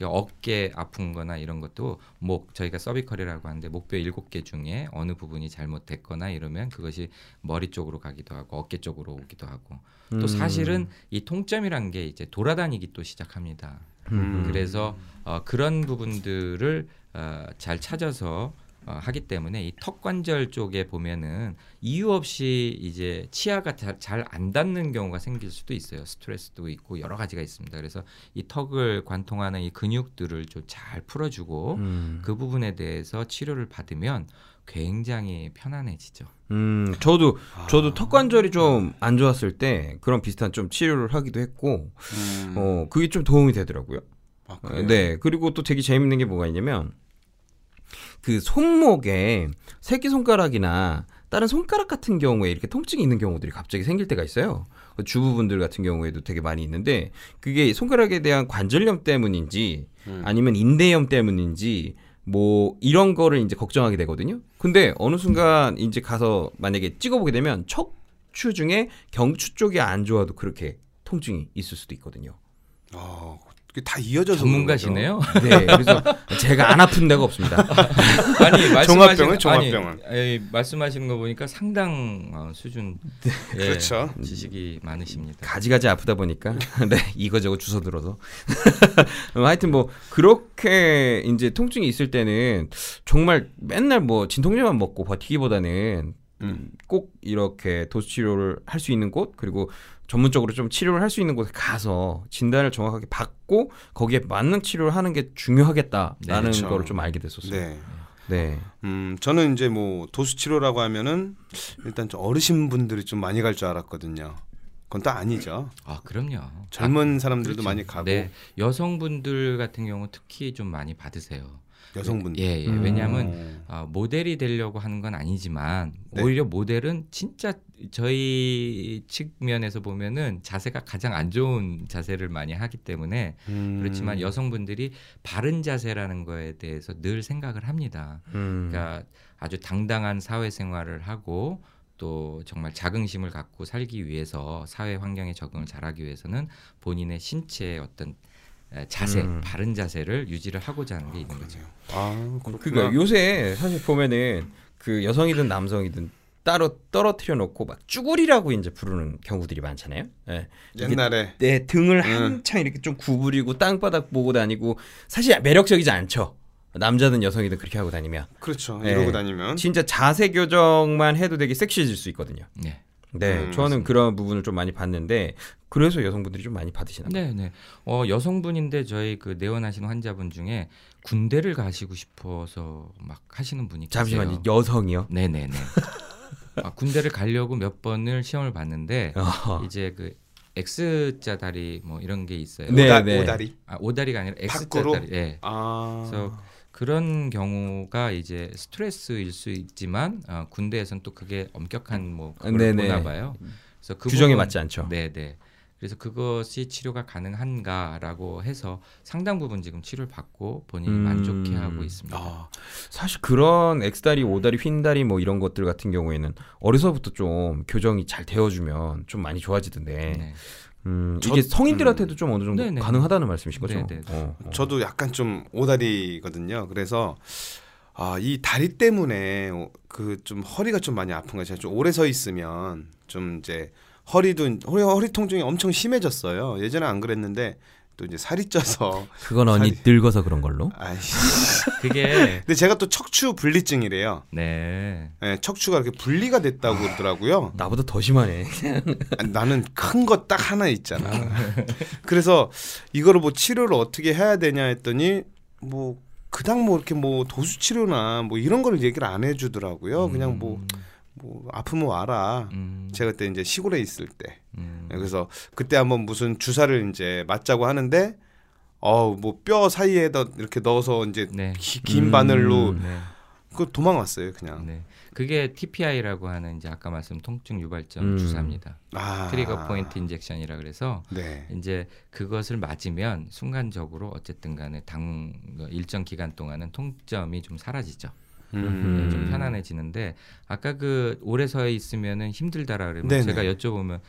어깨 아픈 거나 이런 것도 목 저희가 서비컬이라고 하는데 목뼈 일곱 개 중에 어느 부분이 잘못됐거나 이러면 그것이 머리 쪽으로 가기도 하고 어깨 쪽으로 오기도 하고 또 음. 사실은 이 통점이란 게 이제 돌아다니기 또 시작합니다. 음. 그래서 어, 그런 부분들을 어, 잘 찾아서 어, 하기 때문에 이 턱 관절 쪽에 보면은 이유 없이 이제 치아가 잘 안 닿는 경우가 생길 수도 있어요. 스트레스도 있고 여러 가지가 있습니다. 그래서 이 턱을 관통하는 이 근육들을 좀 잘 풀어주고 음. 그 부분에 대해서 치료를 받으면 굉장히 편안해지죠. 음, 저도 아. 저도 턱 관절이 좀 안 좋았을 때 그런 비슷한 좀 치료를 하기도 했고, 음. 어, 그게 좀 도움이 되더라고요. 아? 네, 그리고 또 되게 재밌는 게 뭐가 있냐면 그 손목에 새끼 손가락이나 다른 손가락 같은 경우에 이렇게 통증이 있는 경우들이 갑자기 생길 때가 있어요. 그 주부분들 같은 경우에도 되게 많이 있는데 그게 손가락에 대한 관절염 때문인지 음. 아니면 인대염 때문인지 뭐 이런 거를 이제 걱정하게 되거든요. 근데 어느 순간 이제 가서 만약에 찍어보게 되면 척추 중에 경추 쪽이 안 좋아도 그렇게 통증이 있을 수도 있거든요. 어, 그게 다 이어져서 전문가시네요. 네, 그래서 제가 안 아픈 데가 없습니다. 아니 종합병은 말씀하시는- 종합병은. 아니, 에, 말씀하시는 거 보니까 상당 어, 수준 예, 그렇죠. 지식이 많으십니다. 가지가지 아프다 보니까 네 이거저거 주워 들어서 음, 하여튼 뭐 그렇게 이제 통증이 있을 때는 정말 맨날 뭐 진통제만 먹고 버티기보다는 음. 꼭 이렇게 도수 치료를 할 수 있는 곳 그리고 전문적으로 좀 치료를 할 수 있는 곳에 가서 진단을 정확하게 받고 거기에 맞는 치료를 하는 게 중요하겠다라는 네, 그렇죠. 거를 좀 알게 됐었어요. 네. 네. 음, 저는 이제 뭐 도수 치료라고 하면은 일단 좀 어르신 분들이 좀 많이 갈 줄 알았거든요. 그건 또 아니죠. 아 그럼요. 젊은 사람들도 그렇죠. 많이 가고 네, 여성분들 같은 경우 특히 좀 많이 받으세요. 여성분들. 예, 예. 음. 왜냐하면 어, 모델이 되려고 하는 건 아니지만 네. 오히려 모델은 진짜 저희 측면에서 보면은 자세가 가장 안 좋은 자세를 많이 하기 때문에 음. 그렇지만 여성분들이 바른 자세라는 거에 대해서 늘 생각을 합니다. 음. 그러니까 아주 당당한 사회생활을 하고 또 정말 자긍심을 갖고 살기 위해서 사회 환경에 적응을 잘하기 위해서는 본인의 신체의 어떤 에, 자세, 음. 바른 자세를 유지를 하고자 하는 게 있는 거죠. 아, 그렇구나. 그러니까 요새 사실 보면은 그 여성이든 남성이든 따로 떨어뜨려 놓고 막 쭈구리라고 이제 부르는 경우들이 많잖아요. 예. 옛날에 내 등을 응. 한창 이렇게 좀 구부리고 땅바닥 보고 다니고 사실 매력적이지 않죠. 남자든 여성이든 그렇게 하고 다니면 그렇죠. 네. 이러고 다니면 진짜 자세 교정만 해도 되게 섹시해질 수 있거든요. 네. 네, 음, 저는 맞습니다. 그런 부분을 좀 많이 봤는데 그래서 여성분들이 좀 많이 받으시나 봐요. 네, 네. 어, 여성분인데 저희 그 내원하신 환자분 중에 군대를 가시고 싶어서 막 하시는 분이 계세요. 잠시만요, 여성이요. 네, 네, 네. 아, 군대를 가려고 몇 번을 시험을 봤는데 어. 이제 그 X자 다리 뭐 이런 게 있어요. 네, 오다, 네. 오다리. 아, 오다리가 아니라 X자 밖으로? 다리. 예. 아. 그래서 그런 경우가 이제 스트레스일 수 있지만 어, 군대에서는 또 그게 엄격한 뭐 그걸. 보나 봐요. 그래서 그 규정에 부분- 맞지 않죠. 네, 네. 그래서 그것이 치료가 가능한가라고 해서 상당 부분 지금 치료를 받고 본인이 음. 만족해 하고 있습니다. 아, 사실 그런 X다리, O다리, 휜다리 뭐 이런 것들 같은 경우에는 어려서부터 좀 교정이 잘 되어주면 좀 많이 좋아지던데 네. 음, 저- 이게 성인들한테도 좀 어느 정도 네네. 가능하다는 말씀이신 거죠? 네네. 어, 어. 저도 약간 좀 오다리거든요. 그래서 아, 이 다리 때문에 그 좀 허리가 좀 많이 아픈 거예요. 제가 좀 오래 서 있으면 좀 이제 허리도 허리, 허리 통증이 엄청 심해졌어요. 예전에 안 그랬는데 또 이제 살이 쪄서 그건 언니 늙어서 그런 걸로. 아이씨. 그게 근데 제가 또 척추 분리증이래요. 네. 예, 척추가 이렇게 분리가 됐다고 그러더라고요. 나보다 더 심하네. 아, 나는 큰거딱 하나 있잖아. 그래서 이거를 뭐 치료를 어떻게 해야 되냐 했더니 뭐 그닥 뭐 이렇게 뭐 도수 치료나 뭐 이런 거를 얘기를 안 해주더라고요. 그냥 뭐, 뭐 아프면 와라. 음, 제가 그때 이제 시골에 있을 때 음, 그래서 그때 한번 무슨 주사를 이제 맞자고 하는데 어뭐 뼈 사이에다 이렇게 넣어서 이제 네. 기- 긴 음. 바늘로 네. 그 도망왔어요 그냥. 네. 그게 TPI라고 하는 이제 아까 말씀 통증 유발점 음. 주사입니다. 아. 트리거 포인트 인젝션이라 그래서 네. 이제 그것을 맞으면 순간적으로 어쨌든 간에 당 일정 기간 동안은 통점이 좀 사라지죠. 음. 네, 좀 편안해지는데 아까 그 오래 서 있으면은 힘들다라 그러면 네네. 제가 여쭤보면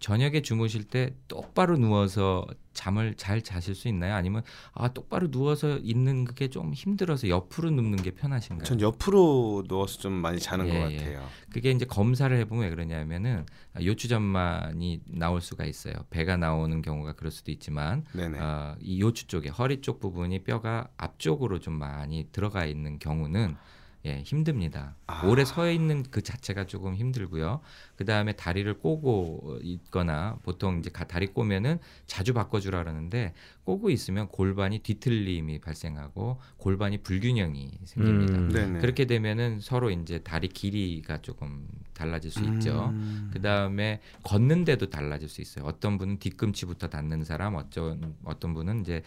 저녁에 주무실 때 똑바로 누워서 잠을 잘 자실 수 있나요? 아니면 아 똑바로 누워서 있는 그게 좀 힘들어서 옆으로 눕는 게 편하신가요? 전 옆으로 누워서 좀 많이 자는 예, 것 예. 같아요. 그게 이제 검사를 해보면 왜 그러냐면은 요추전만이 나올 수가 있어요. 배가 나오는 경우가 그럴 수도 있지만. 어, 이 요추 쪽에 허리 쪽 부분이 뼈가 앞쪽으로 좀 많이 들어가 있는 경우는 예, 힘듭니다. 아. 오래 서 있는 그 자체가 조금 힘들고요. 그 다음에 다리를 꼬고 있거나 보통 이제 가- 다리 꼬면은 자주 바꿔주라 그러는데 꼬고 있으면 골반이 뒤틀림이 발생하고 골반이 불균형이 생깁니다. 음. 그렇게 되면은 서로 이제 다리 길이가 조금 달라질 수 있죠. 음. 그 다음에 걷는데도 달라질 수 있어요. 어떤 분은 뒤꿈치부터 닿는 사람, 어떤 어떤 분은 이제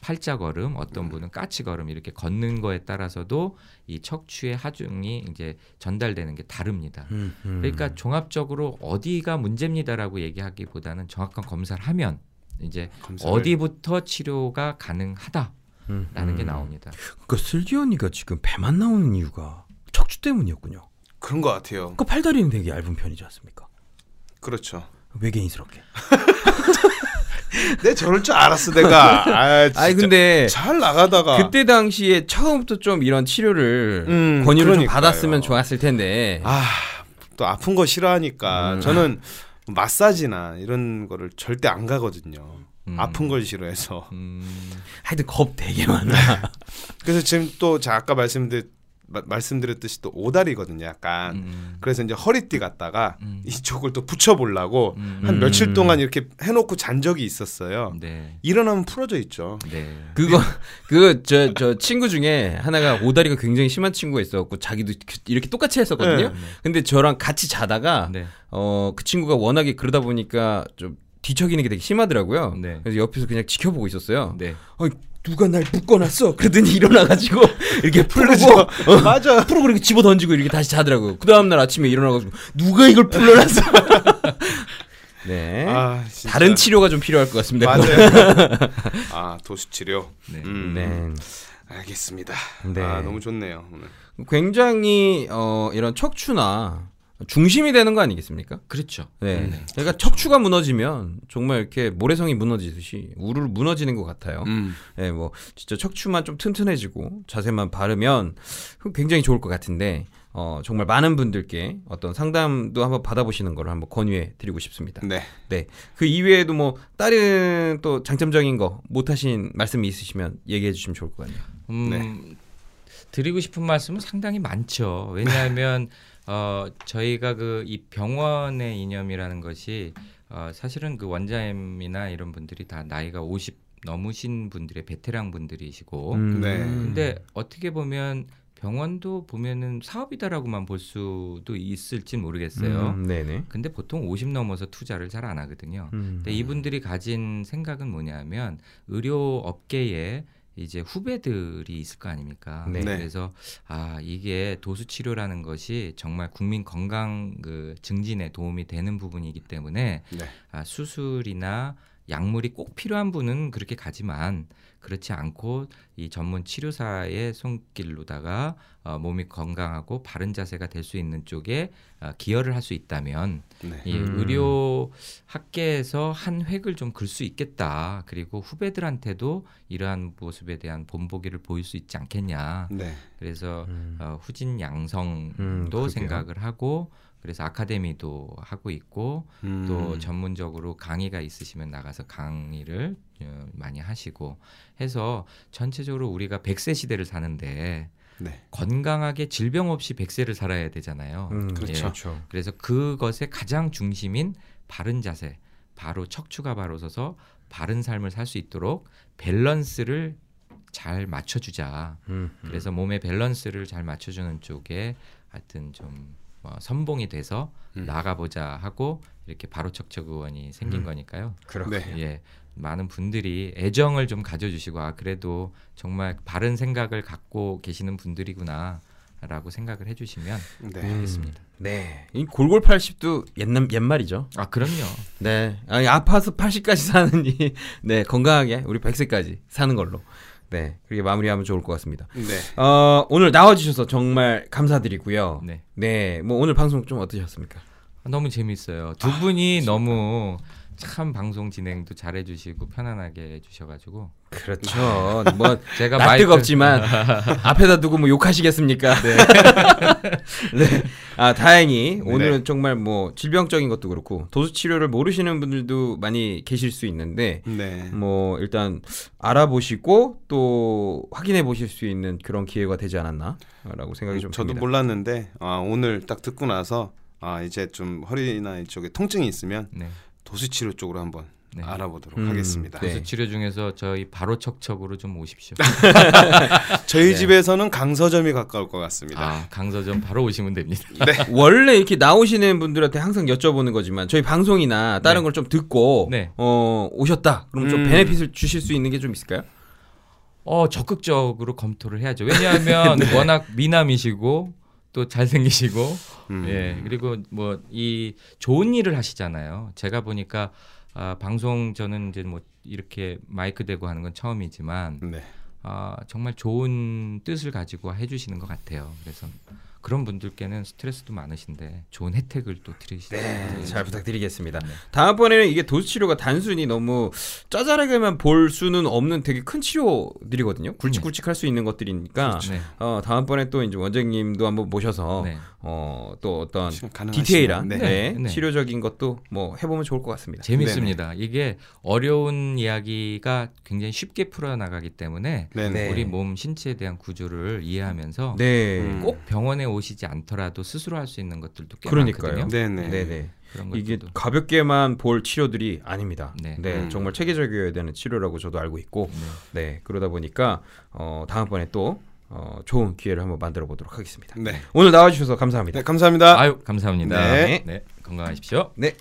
팔자 걸음, 어떤 분은 까치 걸음 이렇게 걷는 거에 따라서도 이 척추의 하중이 이제 전달되는 게 다릅니다. 음, 음. 그러니까 종합적으로 어디가 문제입니다라고 얘기하기보다는 정확한 검사를 하면 이제 검사를- 어디부터 치료가 가능하다라는 음, 게 음. 나옵니다. 그 슬기 언니가 지금 배만 나오는 이유가 척추 때문이었군요. 그런 것 같아요. 그 팔다리는 되게 얇은 편이지 않습니까? 그렇죠. 외계인스럽게. 내 저럴 줄 알았어 내가. 아, 진짜. 아니 근데 잘 나가다가 그때 당시에 처음부터 좀 이런 치료를 음, 권유를 좀 그러니까요. 받았으면 좋았을 텐데. 아, 또 아픈 거 싫어하니까 음. 저는 마사지나 이런 거를 절대 안 가거든요. 음. 아픈 걸 싫어해서. 음, 하여튼 겁 되게 많아. 그래서 지금 또 제가 아까 말씀드렸 마- 말씀드렸듯이 또 오다리거든요, 약간. 음, 그래서 이제 허리띠 갖다가 음. 이쪽을 또 붙여보려고 음. 한 음. 며칠 동안 이렇게 해놓고 잔 적이 있었어요. 네, 일어나면 풀어져 있죠. 네. 그거 그저저 친구 중에 하나가 오다리가 굉장히 심한 친구가 있었고 자기도 이렇게 똑같이 했었거든요. 네. 근데 저랑 같이 자다가 네. 어그 친구가 워낙에 그러다 보니까 좀 뒤척이는 게 되게 심하더라고요. 네. 그래서 옆에서 그냥 지켜보고 있었어요. 네. 어, 누가 날 묶어놨어. 그러더니 일어나가지고 이렇게 풀고 어, 맞아. 풀고 이렇게 집어 던지고 이렇게 다시 자더라고요. 그 다음 날 아침에 일어나가지고 누가 이걸 풀러놨어. 네. 아. 다른 치료가 좀 필요할 것 같습니다. 맞아요. 아 도수 치료. 네. 음, 네. 알겠습니다. 네. 아 너무 좋네요. 오늘. 굉장히 어, 이런 척추나 중심이 되는 거 아니겠습니까? 그렇죠. 네. 네. 그러니까 척추가 무너지면 정말 이렇게 모래성이 무너지듯이 우르르 무너지는 것 같아요. 음. 네, 뭐 진짜 척추만 좀 튼튼해지고 자세만 바르면 굉장히 좋을 것 같은데 어, 정말 많은 분들께 어떤 상담도 한번 받아보시는 걸 한번 권유해 드리고 싶습니다. 네. 네. 그 이외에도 뭐 다른 또 장점적인 거 못하신 말씀이 있으시면 얘기해 주시면 좋을 것 같네요. 음, 네. 드리고 싶은 말씀은 상당히 많죠. 왜냐하면 어, 저희가 그 이 병원의 이념이라는 것이 어, 사실은 그 원장님이나 이런 분들이 다 나이가 50 넘으신 분들의 베테랑 분들이시고 음. 네. 근데 어떻게 보면 병원도 보면은 사업이다라고만 볼 수도 있을지 모르겠어요. 음, 네네. 근데 보통 50 넘어서 투자를 잘 안 하거든요. 음. 근데 이분들이 가진 생각은 뭐냐면 의료 업계에 이제 후배들이 있을 거 아닙니까? 네. 네. 그래서 아 이게 도수 치료라는 것이 정말 국민 건강 그 증진에 도움이 되는 부분이기 때문에 네. 아, 수술이나 약물이 꼭 필요한 분은 그렇게 가지만 그렇지 않고 이 전문 치료사의 손길로다가 어, 몸이 건강하고 바른 자세가 될 수 있는 쪽에 어, 기여를 할 수 있다면 네. 이 음. 의료 학계에서 한 획을 좀 글 수 있겠다. 그리고 후배들한테도 이러한 모습에 대한 본보기를 보일 수 있지 않겠냐. 네. 그래서 음. 어, 후진 양성도 음. 생각을 하고 그래서 아카데미도 하고 있고 음. 또 전문적으로 강의가 있으시면 나가서 강의를 어, 많이 하시고 해서 전체적으로 우리가 100세 시대를 사는데 네. 건강하게 질병 없이 100세를 살아야 되잖아요. 음, 그렇죠. 예. 그렇죠. 그래서 그것의 가장 중심인 바른 자세, 바로 척추가 바로 서서 바른 삶을 살 수 있도록 밸런스를 잘 맞춰주자. 음, 음. 그래서 몸의 밸런스를 잘 맞춰주는 쪽에 하여튼 좀 어, 선봉이 돼서 음. 나가보자 하고 이렇게 바로 척척 의원이 생긴 음. 거니까요. 그렇 네. 예, 많은 분들이 애정을 좀 가져주시고 아 그래도 정말 바른 생각을 갖고 계시는 분들이구나 라고 생각을 해주시면 네. 되겠습니다. 네. 이 골골 80도 옛날 옛말이죠. 아 그럼요. 네. 아니, 아파서 80까지 사느니 네, 건강하게 우리 100세까지 사는 걸로. 네. 그렇게 마무리하면 좋을 것 같습니다. 네. 어, 오늘 나와 주셔서 정말 감사드리고요. 네. 네. 뭐 오늘 방송 좀 어떠셨습니까? 너무 재밌어요. 두 분이 너무 참 방송 진행도 잘해주시고 편안하게 해주셔가지고 그렇죠. 뭐 제가 나 마이크 뜨겁지만 앞에다 두고 뭐 욕하시겠습니까? 네. 네. 아 다행히 오늘은 정말 뭐 질병적인 것도 그렇고 도수 치료를 모르시는 분들도 많이 계실 수 있는데 네. 뭐 일단 알아보시고 또 확인해 보실 수 있는 그런 기회가 되지 않았나라고 생각이 좀 저도 듭니다. 몰랐는데 아, 오늘 딱 듣고 나서 아, 이제 좀 허리나 이쪽에 통증이 있으면 네. 도수 치료 쪽으로 한번 네. 알아보도록 음, 하겠습니다. 네. 도수 치료 중에서 저희 바로 척척으로 좀 오십시오. 저희 네. 집에서는 강서점이 가까울 것 같습니다. 아 강서점 바로 오시면 됩니다. 원래 이렇게 나오시는 분들한테 항상 여쭤보는 거지만 저희 방송이나 다른 네. 걸좀 듣고 네. 어 오셨다 그럼 좀 음. 베네핏을 주실 수 있는 게 좀 있을까요? 어 적극적으로 검토를 해야죠. 왜냐하면 워낙 미남이시고 또 잘생기시고 음. 예 그리고 뭐 이 좋은 일을 하시잖아요. 제가 보니까 아, 방송 저는 이제 뭐 이렇게 마이크 대고 하는 건 처음이지만 네. 아, 정말 좋은 뜻을 가지고 해주시는 것 같아요. 그래서 그런 분들께는 스트레스도 많으신데 좋은 혜택을 또 드리시죠. 네, 잘 부탁드리겠습니다. 네. 다음번에는 이게 도수 치료가 단순히 너무 짜잘하게만 볼 수는 없는 되게 큰 치료들이거든요. 굵직굵직할 수 있는 것들이니까 네. 어, 다음번에 또 이제 원장님도 한번 모셔서 네. 어, 또 어떤 디테일한 네. 네, 네. 치료적인 것도 뭐 해보면 좋을 것 같습니다. 재밌습니다. 이게 어려운 이야기가 굉장히 쉽게 풀어나가기 때문에 네. 네. 우리 몸 신체에 대한 구조를 이해하면서 네, 음. 꼭 병원에 오 시지 않더라도 스스로 할 수 있는 것들도 꽤 그러니까요. 많거든요. 네, 네. 네, 네. 그런 이게 것들도 가볍게만 볼 치료들이 아닙니다. 네, 네. 음. 정말 체계적이어야 되는 치료라고 저도 알고 있고, 네, 그러다 보니까 어, 다음번에 또 어, 좋은 기회를 한번 만들어 보도록 하겠습니다. 네. 오늘 나와주셔서 감사합니다. 네, 감사합니다. 아유 감사합니다. 네. 네 건강하십시오. 네,